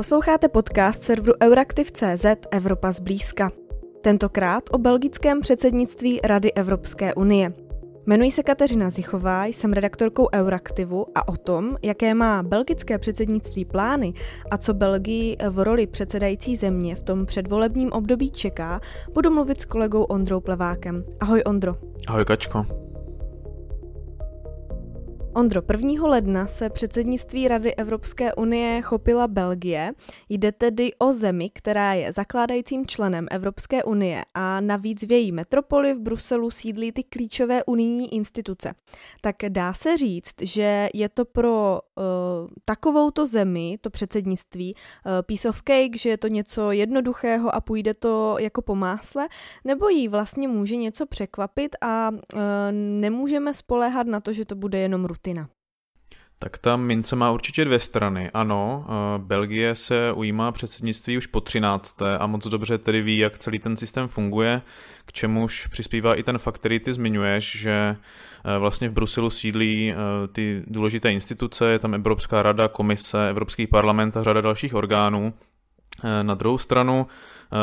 Posloucháte podcast serveru Euraktiv.cz Evropa zblízka. Tentokrát o belgickém předsednictví Rady Evropské unie. Jmenuji se Kateřina Zichová, jsem redaktorkou Euraktivu a o tom, jaké má belgické předsednictví plány a co Belgii v roli předsedající země v tom předvolebním období čeká, budu mluvit s kolegou Ondrou Plevákem. Ahoj Ondro. Ahoj Kačko. Ondro, 1. ledna se předsednictví Rady Evropské unie chopila Belgie. Jde tedy o zemi, která je zakládajícím členem Evropské unie a navíc v její metropoli v Bruselu sídlí ty klíčové unijní instituce. Tak dá se říct, že je to pro uh, takovouto zemi, to předsednictví, uh, piece of cake, že je to něco jednoduchého a půjde to jako po másle, nebo jí vlastně může něco překvapit a uh, nemůžeme spoléhat na to, že to bude jenom rutina rutina? Tak ta mince má určitě dvě strany. Ano, eh, Belgie se ujímá předsednictví už po 13. a moc dobře tedy ví, jak celý ten systém funguje, k čemuž přispívá i ten fakt, který ty zmiňuješ, že eh, vlastně v Bruselu sídlí eh, ty důležité instituce, je tam Evropská rada, komise, Evropský parlament a řada dalších orgánů. Na druhou stranu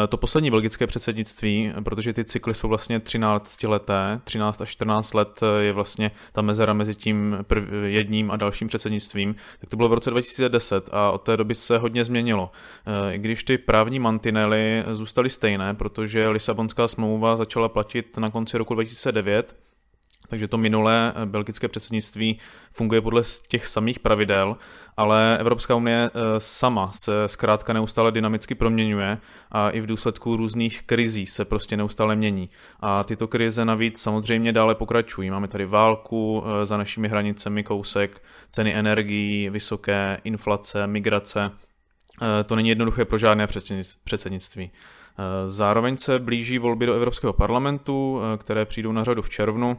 to poslední belgické předsednictví, protože ty cykly jsou vlastně 13 leté, 13 až 14 let eh, je vlastně ta mezera mezi tím jedním a dalším předsednictvím, tak to bylo v roce 2010 a od té doby se hodně změnilo. Eh, I když ty právní mantinely zůstaly stejné, protože Lisabonská smlouva začala platit na konci roku 2009, takže to minulé eh, belgické předsednictví funguje podle těch samých pravidel, ale Evropská unie eh, sama se zkrátka neustále dynamicky proměňuje a i v důsledku různých krizí se prostě neustále mění. A tyto krize navíc samozřejmě dále pokračují. Máme tady válku eh, za našimi hranicemi kousek, ceny energií, vysoké inflace, migrace. To není jednoduché pro žádné předsednictví. Zároveň se blíží volby do Evropského parlamentu, které přijdou na řadu v červnu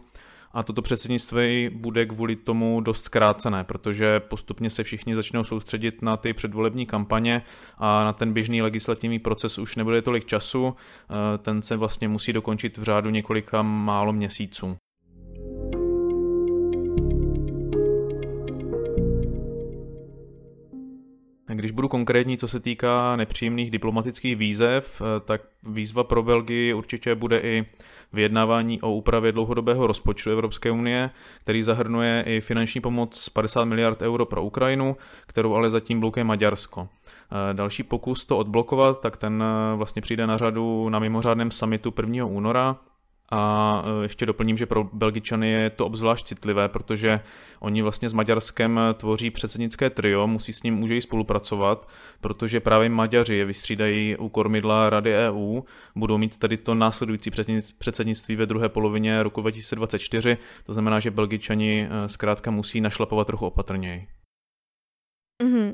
a toto předsednictví bude kvůli tomu dost zkrácené, protože postupně se všichni začnou soustředit na ty předvolební kampaně a na ten běžný legislativní proces už nebude tolik času, eh, ten se vlastně musí dokončit v řádu několika málo měsíců. Když budu konkrétní, co se týká nepříjemných diplomatických výzev, eh, tak výzva pro Belgii určitě bude i vyjednávání o úpravě dlouhodobého rozpočtu Evropské unie, který zahrnuje i finanční pomoc 50 miliard euro pro Ukrajinu, kterou ale zatím blokuje Maďarsko. Eh, další pokus to odblokovat, tak ten eh, vlastně přijde na řadu na mimořádném summitu 1. února, a e, ještě doplním, že pro Belgičany je to obzvlášť citlivé, protože oni vlastně s Maďarskem tvoří předsednické trio, musí s ním může spolupracovat, protože právě Maďaři je vystřídají u kormidla Rady EU, budou mít tady to následující předsednictví ve druhé polovině roku 2024, to znamená, že Belgičani e, zkrátka musí našlapovat trochu opatrněji. Uh,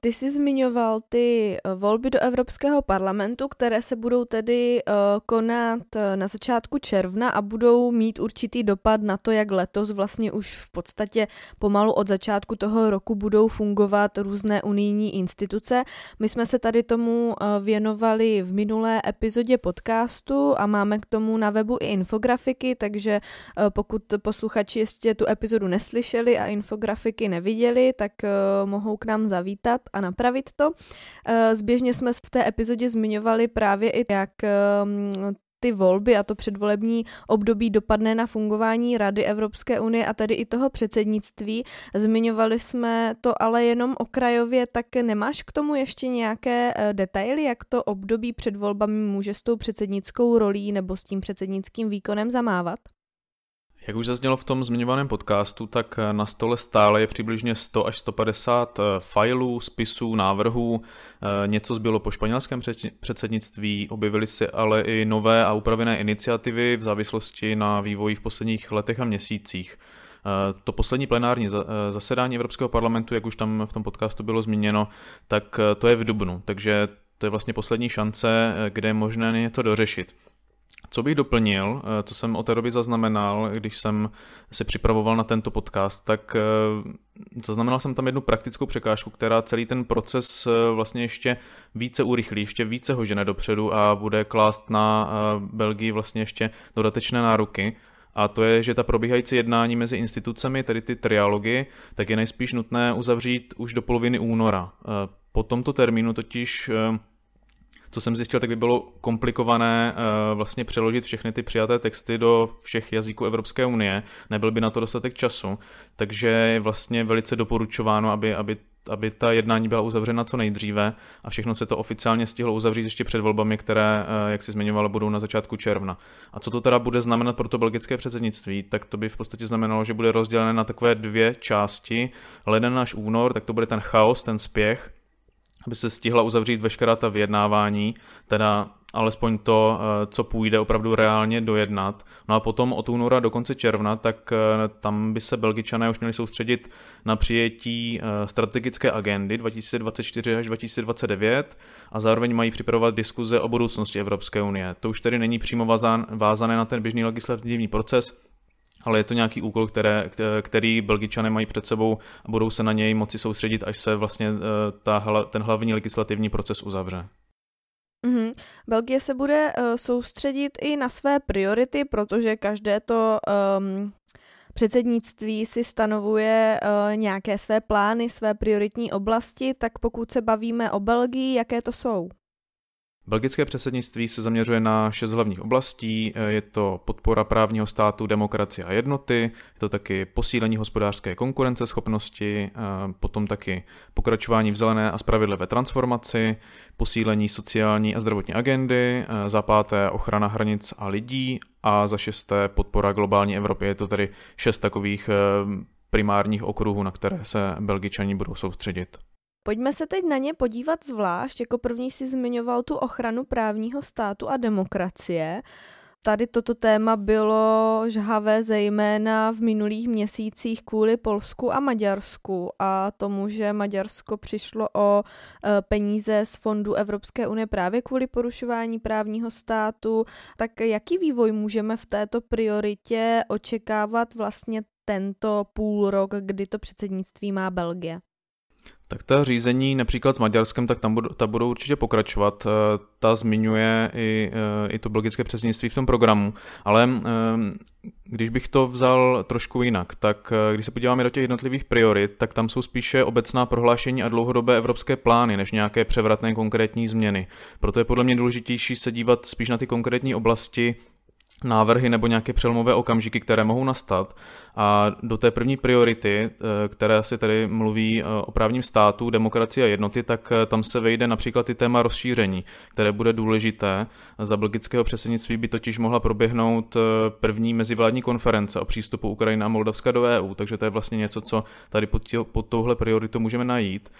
ty jsi zmiňoval ty uh, volby do Evropského parlamentu, které se budou tedy uh, konat na začátku června a budou mít určitý dopad na to, jak letos vlastně už v podstatě pomalu od začátku toho roku budou fungovat různé unijní instituce. My jsme se tady tomu věnovali v minulé epizodě podcastu a máme k tomu na webu i infografiky, takže pokud posluchači ještě tu epizodu neslyšeli a infografiky neviděli, tak mohou k nám zavítat a napravit to. Eh, zběžně jsme v té epizodě zmiňovali právě i jak ehm, ty volby a to předvolební období dopadne na fungování Rady Evropské unie a tedy i toho předsednictví. Zmiňovali jsme to ale jenom okrajově, tak nemáš k tomu ještě nějaké eh, detaily, jak to období před volbami může s tou předsednickou rolí nebo s tím předsednickým výkonem zamávat? Jak už zaznělo v tom zmiňovaném podcastu, tak na stole stále je přibližně 100 až 150 eh, filů, spisů, návrhů. Eh, něco zbylo po španělském předsednictví, objevily se ale i nové a upravené iniciativy v závislosti na vývoji v posledních letech a měsících. Eh, to poslední plenární zasedání Evropského parlamentu, jak už tam v tom podcastu bylo zmíněno, tak to je v Dubnu, takže to je vlastně poslední šance, kde je možné něco dořešit. Co bych doplnil, eh, co jsem o té doby zaznamenal, když jsem se připravoval na tento podcast, tak eh, zaznamenal jsem tam jednu praktickou překážku, která celý ten proces eh, vlastně ještě více urychlí, ještě více ho žene dopředu a bude klást na Belgii vlastně ještě dodatečné nároky. A to je, že ta probíhající jednání mezi institucemi, tedy ty trialogy, tak je nejspíš nutné uzavřít už do poloviny února po tomto termínu totiž co jsem zjistil, tak by bylo komplikované uh, vlastně přeložit všechny ty přijaté texty do všech jazyků Evropské unie, nebyl by na to dostatek času, takže je vlastně velice doporučováno, aby, aby aby ta jednání byla uzavřena co nejdříve a všechno se to oficiálně stihlo uzavřít ještě před volbami, které, eh, jak si zmiňovala, budou na začátku června. A co to teda bude znamenat pro to belgické předsednictví, tak to by v podstatě znamenalo, že bude rozdělené na takové dvě části. Leden až únor, tak to bude ten chaos, ten spěch, aby se stihla uzavřít veškerá ta vyjednávání, teda alespoň to, eh, co půjde opravdu reálně dojednat. No a potom od února do konce června, tak eh, tam by se Belgičané už měli soustředit na přijetí eh, strategické agendy 2024 až 2029 a zároveň mají připravovat diskuze o budoucnosti Evropské unie. To už tedy není přímo vázané na ten běžný legislativní proces, ale je to nějaký úkol, které, který Belgičané mají před sebou a budou se na něj moci soustředit, až se vlastně eh, ta, ten hlavní legislativní proces uzavře. Mm-hmm. Belgie se bude uh, soustředit i na své priority, protože každé to um, předsednictví si stanovuje uh, nějaké své plány, své prioritní oblasti, tak pokud se bavíme o Belgii, jaké to jsou? Belgické předsednictví se zaměřuje na šest hlavních oblastí. Je to podpora právního státu, demokracie a jednoty, je to taky posílení hospodářské konkurenceschopnosti, potom taky pokračování v zelené a spravedlivé transformaci, posílení sociální a zdravotní agendy, za páté ochrana hranic a lidí a za šesté podpora globální Evropy. Je to tedy šest takových primárních okruhů, na které se Belgičani budou soustředit. Pojďme se teď na ně podívat zvlášť. Jako první si zmiňoval tu ochranu právního státu a demokracie. Tady toto téma bylo žhavé zejména v minulých měsících kvůli Polsku a Maďarsku a tomu, že Maďarsko přišlo o e, peníze z fondu Evropské unie právě kvůli porušování právního státu. Tak jaký vývoj můžeme v této prioritě očekávat vlastně tento půl rok, kdy to předsednictví má Belgie? Tak ta řízení například s Maďarskem, tak tam budou, ta budou určitě pokračovat. Eh, ta zmiňuje i, eh, i to belgické předsednictví v tom programu, ale eh, když bych to vzal trošku jinak, tak když se podíváme do těch jednotlivých priorit, tak tam jsou spíše obecná prohlášení a dlouhodobé evropské plány, než nějaké převratné konkrétní změny. Proto je podle mě důležitější se dívat spíš na ty konkrétní oblasti, návrhy nebo nějaké přelomové okamžiky, které mohou nastat. A do té první priority, eh, které se tady mluví eh, o právním státu, demokracii a jednoty, tak eh, tam se vejde například i téma rozšíření, které bude důležité. Za belgického předsednictví by totiž mohla proběhnout první mezivládní konference o přístupu Ukrajiny a Moldavska do EU, takže to je vlastně něco, co tady pod, tě, pod touhle prioritu můžeme najít.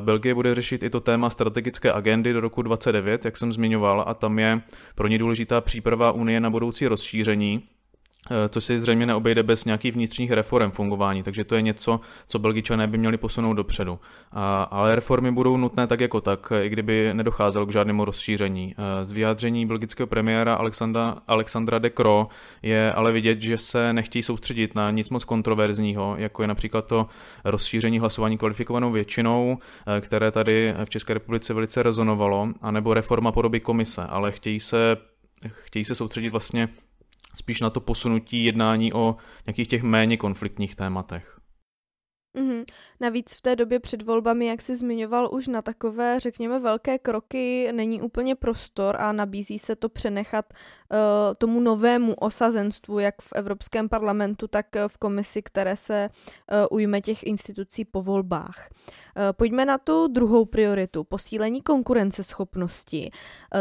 Belgie bude řešit i to téma strategické agendy do roku 29, jak jsem zmiňoval, a tam je pro ně důležitá příprava Unie na budoucí rozšíření, eh, co se zřejmě neobejde bez nějakých vnitřních reform fungování, takže to je něco, co Belgičané by měli posunout dopředu. A, ale reformy budou nutné tak jako tak, i kdyby nedocházelo k žádnému rozšíření. Eh, z vyjádření belgického premiéra Alexandra, Alexandra de Croo je ale vidět, že se nechtějí soustředit na nic moc kontroverzního, jako je například to rozšíření hlasování kvalifikovanou většinou, eh, které tady v České republice velice rezonovalo, anebo reforma podoby komise, ale chtějí se chtějí se soustředit vlastně spíš na to posunutí jednání o nějakých těch méně konfliktních tématech. Mm-hmm. Navíc v té době před volbami, jak jsi zmiňoval, už na takové, řekněme, velké kroky není úplně prostor a nabízí se to přenechat tomu novému osazenstvu, jak v Evropském parlamentu, tak v komisi, které se uh, ujme těch institucí po volbách. Uh, pojďme na tu druhou prioritu, posílení konkurenceschopnosti.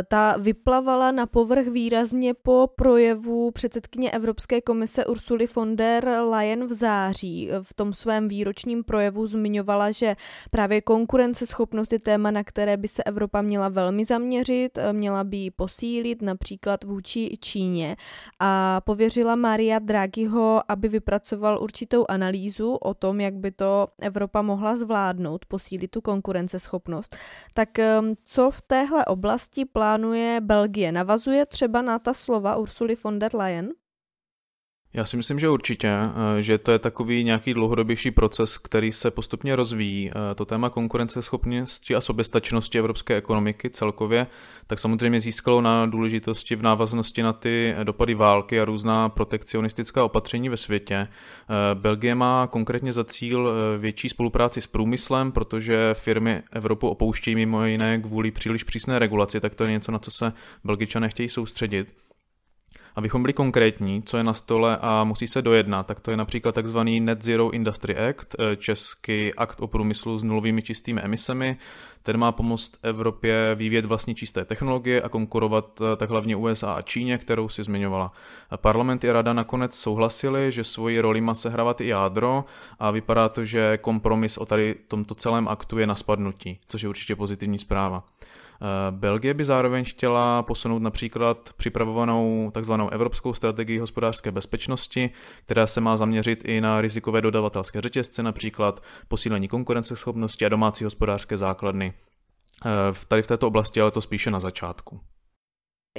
Ta vyplavala na povrch výrazně po projevu předsedkyně Evropské komise Ursuly von der Leyen v září v tom svém výročním projevu zmiňovala, že právě konkurenceschopnost je téma, na které by se Evropa měla velmi zaměřit, eh, měla by ji posílit například vůči Číně a pověřila Maria Draghiho, aby vypracoval určitou analýzu o tom, jak by to Evropa mohla zvládnout, posílit tu konkurenceschopnost. Tak ehm, co v téhle oblasti plánuje Belgie? Navazuje třeba na ta slova Ursuly von der Leyen? Já si myslím, že určitě, eh, že to je takový nějaký dlouhodobější proces, který se postupně rozvíjí. Eh, to téma konkurenceschopnosti a soběstačnosti evropské ekonomiky celkově, tak samozřejmě získalo na důležitosti v návaznosti na ty dopady války a různá protekcionistická opatření ve světě. Eh, Belgie má konkrétně za cíl větší spolupráci s průmyslem, protože firmy Evropu opouštějí mimo jiné kvůli příliš přísné regulaci, tak to je něco, na co se Belgičané chtějí soustředit. Abychom byli konkrétní, co je na stole a musí se dojednat, tak to je například takzvaný Net Zero Industry Act, eh, český akt o průmyslu s nulovými čistými emisemi. Ten má pomoct Evropě vyvíjet vlastní čisté technologie a konkurovat eh, tak hlavně USA a Číně, kterou si zmiňovala. Parlament i rada nakonec souhlasili, že svoji roli má sehrávat i jádro a vypadá to, že kompromis o tady tomto celém aktu je na spadnutí, což je určitě pozitivní zpráva. Belgie by zároveň chtěla posunout například připravovanou takzvanou Evropskou strategii hospodářské bezpečnosti, která se má zaměřit i na rizikové dodavatelské řetězce, například posílení konkurenceschopnosti a domácí hospodářské základny. Eh, tady v této oblasti ale to spíše na začátku.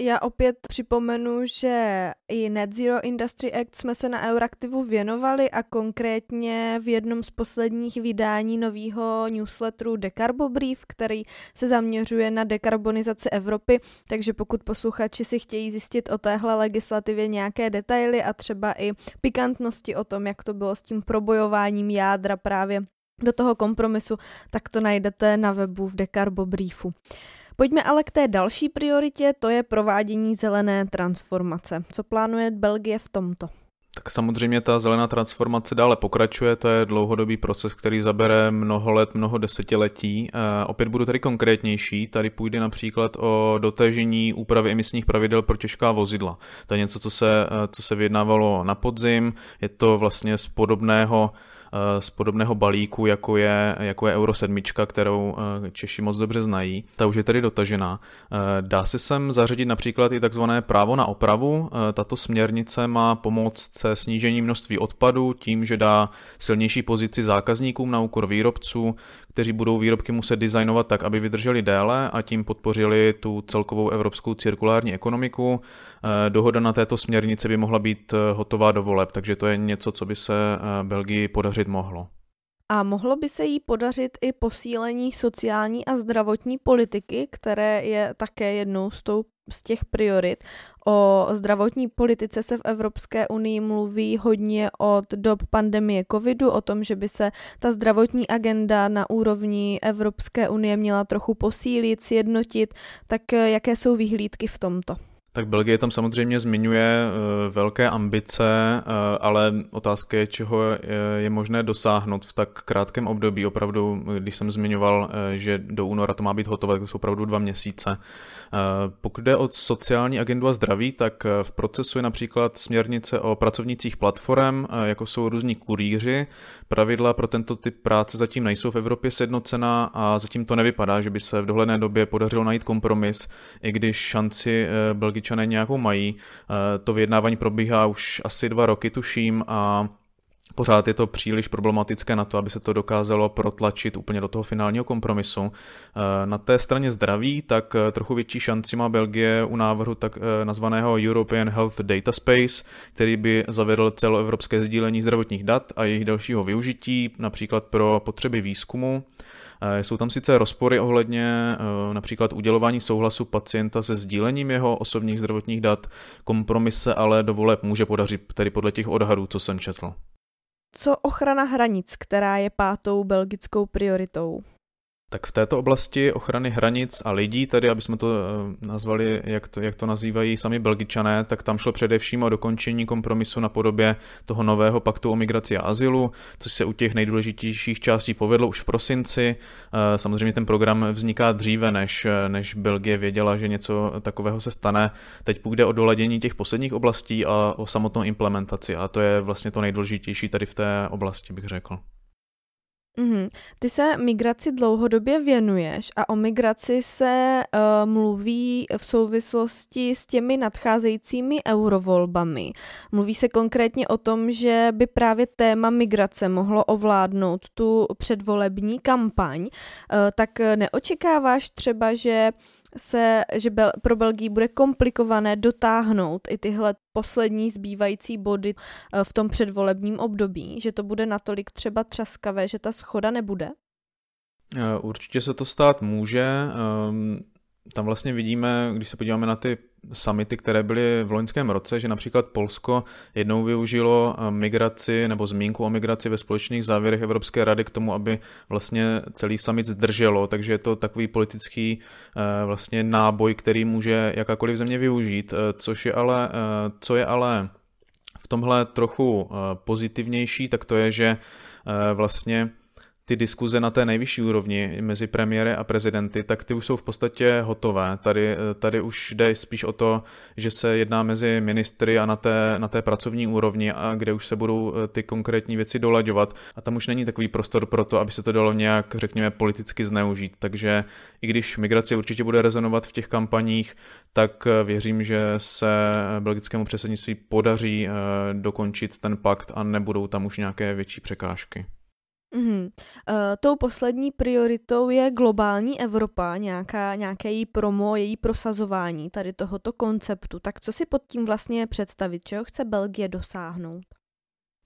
Já opět připomenu, že i Net Zero Industry Act jsme se na Euraktivu věnovali a konkrétně v jednom z posledních vydání nového newsletteru Decarbo Brief, který se zaměřuje na dekarbonizaci Evropy, takže pokud posluchači si chtějí zjistit o téhle legislativě nějaké detaily a třeba i pikantnosti o tom, jak to bylo s tím probojováním jádra právě do toho kompromisu, tak to najdete na webu v Decarbo Briefu. Pojďme ale k té další prioritě, to je provádění zelené transformace. Co plánuje Belgie v tomto? Tak samozřejmě ta zelená transformace dále pokračuje, to je dlouhodobý proces, který zabere mnoho let, mnoho desetiletí. E, opět budu tady konkrétnější, tady půjde například o dotažení úpravy emisních pravidel pro těžká vozidla. To je něco, co se, e, co se vyjednávalo na podzim, je to vlastně z podobného Eh, z podobného balíku, jako je, jako je Euro 7, kterou eh, Češi moc dobře znají. Ta už je tedy dotažená. Eh, dá se sem zařadit například i takzvané právo na opravu. Tato směrnice má pomoct se snížení množství odpadu tím, že dá silnější pozici zákazníkům na úkor výrobců, kteří budou výrobky muset designovat tak, aby vydrželi déle a tím podpořili tu celkovou evropskou cirkulární ekonomiku. Dohoda na této směrnici by mohla být hotová do voleb, takže to je něco, co by se Belgii podařilo podařit mohlo. A mohlo by se jí podařit i posílení sociální a zdravotní politiky, které je také jednou z, tou, z těch priorit. O zdravotní politice se v Evropské unii mluví hodně od dob pandemie covidu, o tom, že by se ta zdravotní agenda na úrovni Evropské unie měla trochu posílit, sjednotit. Tak jaké jsou výhlídky v tomto? Tak Belgie tam samozřejmě zmiňuje uh, velké ambice, uh, ale otázka je, čeho je, možné dosáhnout v tak krátkém období. Opravdu, když jsem zmiňoval, uh, že do února to má být hotové, tak to jsou opravdu dva měsíce. Pokud jde o sociální agendu a zdraví, tak v procesu je například směrnice o pracovnících platform, jako jsou různí kurýři. Pravidla pro tento typ práce zatím nejsou v Evropě sjednocená a zatím to nevypadá, že by se v dohledné době podařilo najít kompromis, i když šanci Belgie Belgičané nějakou mají. Eh, to vyjednávání probíhá už asi dva roky, tuším, a Pořád je to příliš problematické na to, aby se to dokázalo protlačit úplně do toho finálního kompromisu. Eh, na té straně zdraví, tak eh, trochu větší šanci má Belgie u návrhu tak nazvaného European Health Data Space, který by zavedl celoevropské sdílení zdravotních dat a jejich dalšího využití, například pro potřeby výzkumu. Eh, jsou tam sice rozpory ohledně eh, například udělování souhlasu pacienta se sdílením jeho osobních zdravotních dat, kompromis se ale do voleb může podařit, tedy podle těch odhadů, co jsem četl. Co ochrana hranic, která je pátou belgickou prioritou? Tak v této oblasti ochrany hranic a lidí, tedy aby jsme to eh, nazvali, jak to, jak to nazývají sami belgičané, tak tam šlo především o dokončení kompromisu na podobě toho nového paktu o migraci a azylu, což se u těch nejdůležitějších částí povedlo už v prosinci. Eh, samozřejmě ten program vzniká dříve, než, než Belgie věděla, že něco takového se stane. Teď půjde o doladění těch posledních oblastí a o samotnou implementaci a to je vlastně to nejdůležitější tady v té oblasti, bych řekl. Mm-hmm. Ty se migraci dlouhodobě věnuješ a o migraci se uh, mluví v souvislosti s těmi nadcházejícími eurovolbami. Mluví se konkrétně o tom, že by právě téma migrace mohlo ovládnout tu předvolební kampaň. Uh, tak neočekáváš třeba, že se, že Bel, pro Belgii bude komplikované dotáhnout i tyhle poslední zbývající body eh, v tom předvolebním období, že to bude natolik třeba třaskavé, že ta schoda nebude? Eh, určitě se to stát může. Tam vlastně vidíme, když se podíváme na ty samity, které byly v loňském roce, že například Polsko jednou využilo eh, migraci nebo zmínku o migraci ve společných závěrech Evropské rady k tomu, aby vlastně celý summit zdrželo, takže je to takový politický eh, vlastně náboj, který může jakákoliv země využít, eh, což je ale, co je ale v tomhle trochu pozitivnější, tak to je, že vlastně ty diskuze na té nejvyšší úrovni mezi premiéry a prezidenty, tak ty už jsou v podstatě hotové. Tady, tady už jde spíš o to, že se jedná mezi ministry a na té, na té pracovní úrovni, a kde už se budou eh, ty konkrétní věci dolaďovat. A tam už není takový prostor pro to, aby se to dalo nějak, řekněme, politicky zneužít. Takže i když migrace určitě bude rezonovat v těch kampaních, tak eh, věřím, že se belgickému předsednictví podaří eh, dokončit ten pakt a nebudou tam už nějaké větší překážky. Mm-hmm. Uh, tou poslední prioritou je globální Evropa, nějaká, nějaké její promo, její prosazování tady tohoto konceptu. Tak co si pod tím vlastně představit, čeho chce Belgie dosáhnout?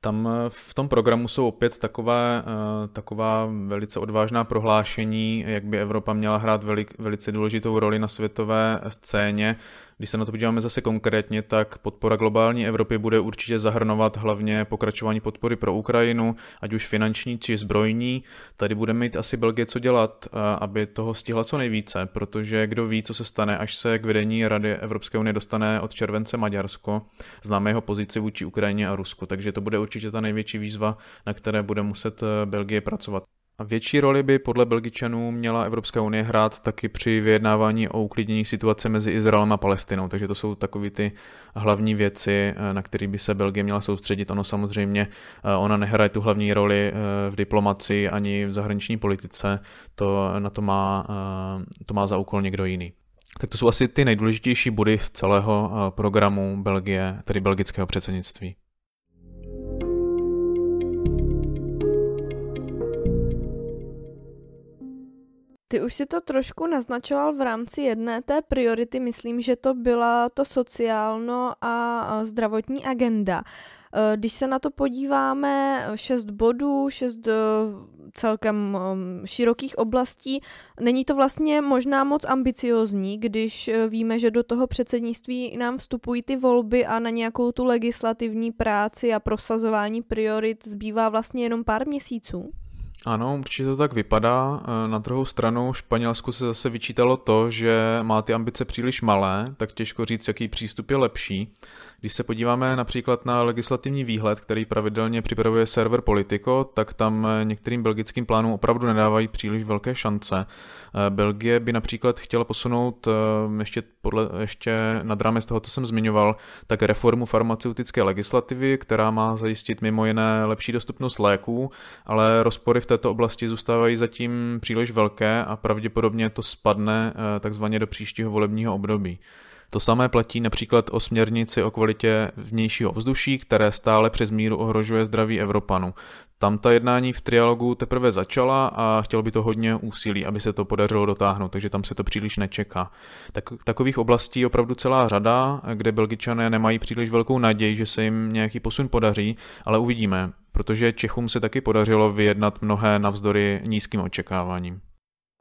Tam eh, v tom programu jsou opět takové, eh, taková velice odvážná prohlášení, jak by Evropa měla hrát velik, velice důležitou roli na světové scéně. Když se na to podíváme zase konkrétně, tak podpora globální Evropy bude určitě zahrnovat hlavně pokračování podpory pro Ukrajinu, ať už finanční či zbrojní. Tady budeme mít asi Belgie co dělat, aby toho stihla co nejvíce, protože kdo ví, co se stane, až se k vedení Rady Evropské unie dostane od července Maďarsko. Známe jeho pozici vůči Ukrajině a Rusku, takže to bude určitě ta největší výzva, na které bude muset eh, Belgie pracovat. A větší roli by podle Belgičanů měla Evropská unie hrát taky při vyjednávání o uklidnění situace mezi Izraelem a Palestinou. Takže to jsou takové ty hlavní věci, eh, na které by se Belgie měla soustředit. Ono samozřejmě, eh, ona nehraje tu hlavní roli v diplomaci ani v zahraniční politice. To na to má, to má za úkol někdo jiný. Tak to jsou asi ty nejdůležitější body z celého programu Belgie, tedy belgického předsednictví. Ty už si to trošku naznačoval v rámci jedné té priority, myslím, že to byla to sociálno a zdravotní agenda. E, když se na to podíváme, šest bodů, šest e, celkem e, širokých oblastí, není to vlastně možná moc ambiciozní, když víme, že do toho předsednictví nám vstupují ty volby a na nějakou tu legislativní práci a prosazování priorit zbývá vlastně jenom pár měsíců? Ano, určitě to tak vypadá. E, na druhou stranu Španělsku se zase vyčítalo to, že má ty ambice příliš malé, tak těžko říct, jaký přístup je lepší. Když se podíváme například na legislativní výhled, který pravidelně připravuje server Politico, tak tam některým belgickým plánům opravdu nedávají příliš velké šance. Eh, Belgie by například chtěla posunout eh, ještě, podle, ještě nad rámec toho, co jsem zmiňoval, tak reformu farmaceutické legislativy, která má zajistit mimo jiné lepší dostupnost léků, ale rozpory v této oblasti zůstávají zatím příliš velké a pravděpodobně to spadne eh, takzvaně do příštího volebního období. To samé platí například o směrnici o kvalitě vnějšího vzduší, které stále přes míru ohrožuje zdraví Evropanů. Tam ta jednání v trialogu teprve začala a chtělo by to hodně úsilí, aby se to podařilo dotáhnout, takže tam se to příliš nečeká. Tak, takových oblastí je opravdu celá řada, kde Belgičané nemají příliš velkou naději, že se jim nějaký posun podaří, ale uvidíme, protože Čechům se taky podařilo vyjednat mnohé navzdory nízkým očekáváním.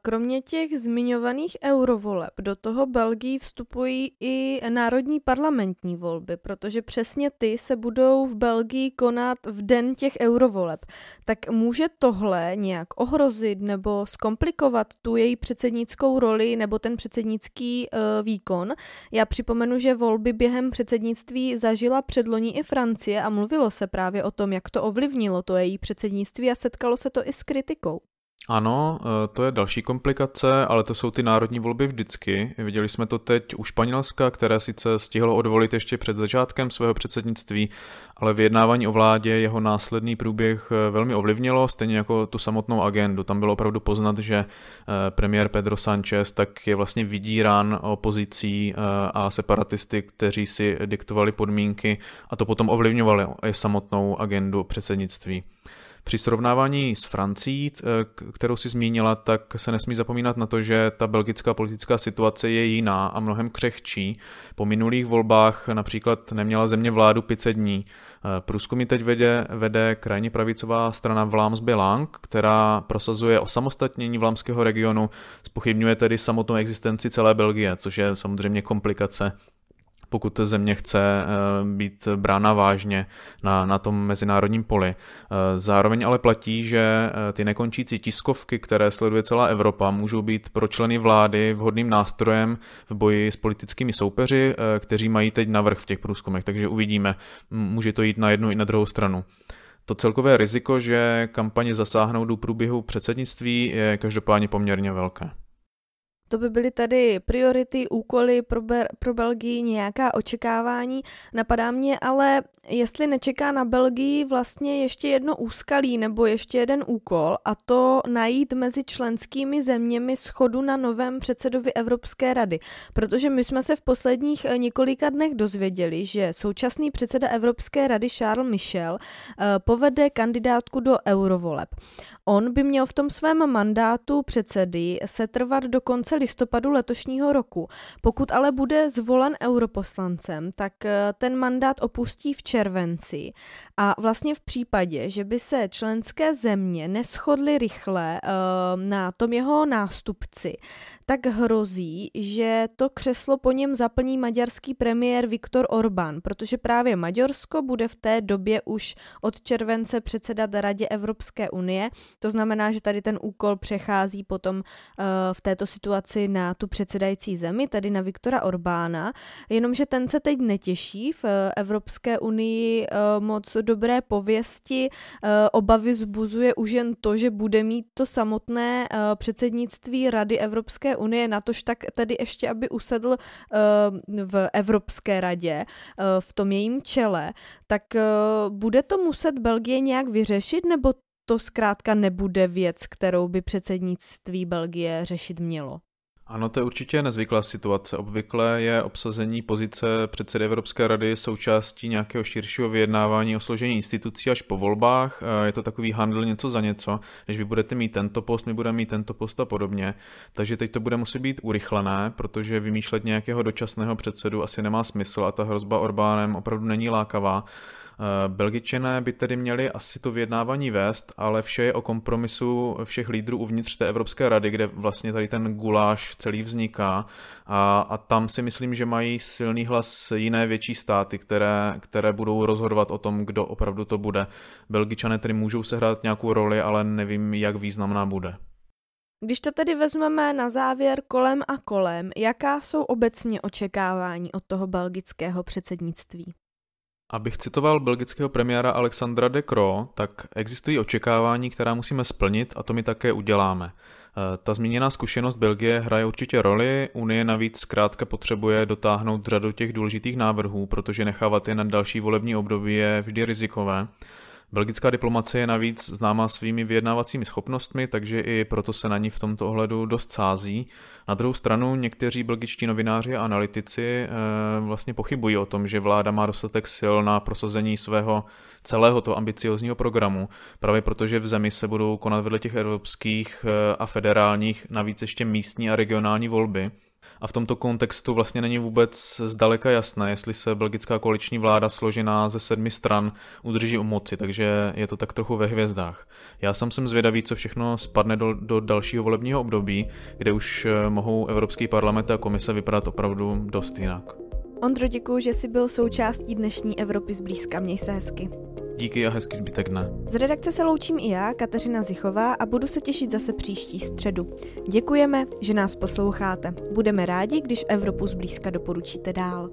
Kromě těch zmiňovaných eurovoleb do toho Belgii vstupují i národní parlamentní volby, protože přesně ty se budou v Belgii konat v den těch eurovoleb. Tak může tohle nějak ohrozit nebo zkomplikovat tu její předsednickou roli nebo ten předsednický uh, výkon? Já připomenu, že volby během předsednictví zažila předloní i Francie a mluvilo se právě o tom, jak to ovlivnilo to její předsednictví a setkalo se to i s kritikou. Ano, eh, to je další komplikace, ale to jsou ty národní volby vždycky. Viděli jsme to teď u Španělska, které sice stihlo odvolit ještě před začátkem svého předsednictví, ale vyjednávání o vládě jeho následný průběh eh, velmi ovlivnilo, stejně jako tu samotnou agendu. Tam bylo opravdu poznat, že eh, premiér Pedro Sánchez tak je vlastně vydírán opozicí a separatisty, kteří si diktovali podmínky a to potom ovlivňovali samotnou agendu předsednictví. Při srovnávání s Francií, kterou si zmínila, tak se nesmí zapomínat na to, že ta belgická politická situace je jiná a mnohem křehčí. Po minulých volbách například neměla země vládu 500 dní. Průzkumy teď vede, vede krajně pravicová strana Vlaams Belang, která prosazuje osamostatnění vlámského regionu, spochybňuje tedy samotnou existenci celé Belgie, což je samozřejmě komplikace pokud země chce eh, být brána vážně na, na tom mezinárodním poli. Eh, zároveň ale platí, že eh, ty nekončící tiskovky, které sleduje celá Evropa, můžou být pro členy vlády vhodným nástrojem v boji s politickými soupeři, kteří mají teď navrh v těch průzkumech, takže uvidíme, může to jít na jednu i na druhou stranu. To celkové riziko, že kampaně zasáhnou do průběhu předsednictví, je každopádně poměrně velké. To by byly tady priority, úkoly pro, Be- pro Belgii, nějaká očekávání. Napadá mě ale, jestli nečeká na Belgii vlastně ještě jedno úskalí nebo ještě jeden úkol a to najít mezi členskými zeměmi schodu na novém předsedovi Evropské rady. Protože my jsme se v posledních eh, několika dnech dozvěděli, že současný předseda Evropské rady Charles Michel eh, povede kandidátku do eurovoleb. On by měl v tom svém mandátu předsedy setrvat do konce listopadu letošního roku. Pokud ale bude zvolen europoslancem, tak eh, ten mandát opustí v červenci a vlastně v případě, že by se členské země neschodly rychle uh, na tom jeho nástupci, tak hrozí, že to křeslo po něm zaplní maďarský premiér Viktor Orbán, protože právě Maďarsko bude v té době už od července předsedat Radě Evropské unie. To znamená, že tady ten úkol přechází potom uh, v této situaci na tu předsedající zemi, tedy na Viktora Orbána, jenomže ten se teď netěší v uh, Evropské unii uh, moc dobré pověsti. Eh, obavy zbuzuje už jen to, že bude mít to samotné eh, předsednictví Rady Evropské unie, natož tak tedy ještě, aby usedl eh, v Evropské radě, v tom jejím čele, tak bude to muset Belgie nějak vyřešit, nebo to zkrátka nebude věc, kterou by předsednictví Belgie řešit mělo? Ano, to je určitě nezvyklá situace. Obvykle je obsazení pozice předsedy Evropské rady součástí nějakého širšího vyjednávání o složení institucí až po volbách. Je to takový handl něco za něco. Když vy budete mít tento post, my budeme mít tento post a podobně. Takže teď to bude muset být urychlené, protože vymýšlet nějakého dočasného předsedu asi nemá smysl a ta hrozba Orbánem opravdu není lákavá. Eh, Belgičané by tedy měli asi to vyjednávání vést, ale vše je o kompromisu všech lídrů uvnitř té Evropské rady, kde vlastně tady ten guláš celý vzniká a, a tam si myslím, že mají silný hlas jiné větší státy, které, které budou rozhodovat o tom, kdo opravdu to bude. Belgičané tedy můžou sehrát nějakou roli, ale nevím, jak významná bude. Když to tedy vezmeme na závěr kolem a kolem, jaká jsou obecně očekávání od toho belgického předsednictví? Abych citoval belgického premiéra Alexandra de Croo, tak existují očekávání, která musíme splnit a to my také uděláme. Eh, ta zmíněná zkušenost Belgie hraje určitě roli, Unie navíc zkrátka potřebuje dotáhnout řadu těch důležitých návrhů, protože nechávat je na další volební období je vždy rizikové. Belgická diplomacie je navíc známá svými vyjednávacími schopnostmi, takže i proto se na ní v tomto ohledu dost sází. Na druhou stranu někteří belgičtí novináři a analytici e, vlastně pochybují o tom, že vláda má dostatek sil na prosazení svého celého toho ambiciozního programu, právě protože v zemi se budou konat vedle těch evropských e, a federálních navíc ještě místní a regionální volby a v tomto kontextu vlastně není vůbec zdaleka jasné, jestli se belgická koaliční vláda složená ze sedmi stran udrží u moci, takže je to tak trochu ve hvězdách. Já sám jsem zvědavý, co všechno spadne do, do dalšího volebního období, kde už eh, mohou Evropský parlament a komise vypadat opravdu dost jinak. Ondro, děkuji, že jsi byl součástí dnešní Evropy zblízka. Měj se hezky. Díky a hezký zbytek dne. Z redakce se loučím i já, Kateřina Zichová a budu se těšit zase příští středu. Děkujeme, že nás posloucháte. Budeme rádi, když Evropu zblízka doporučíte dál.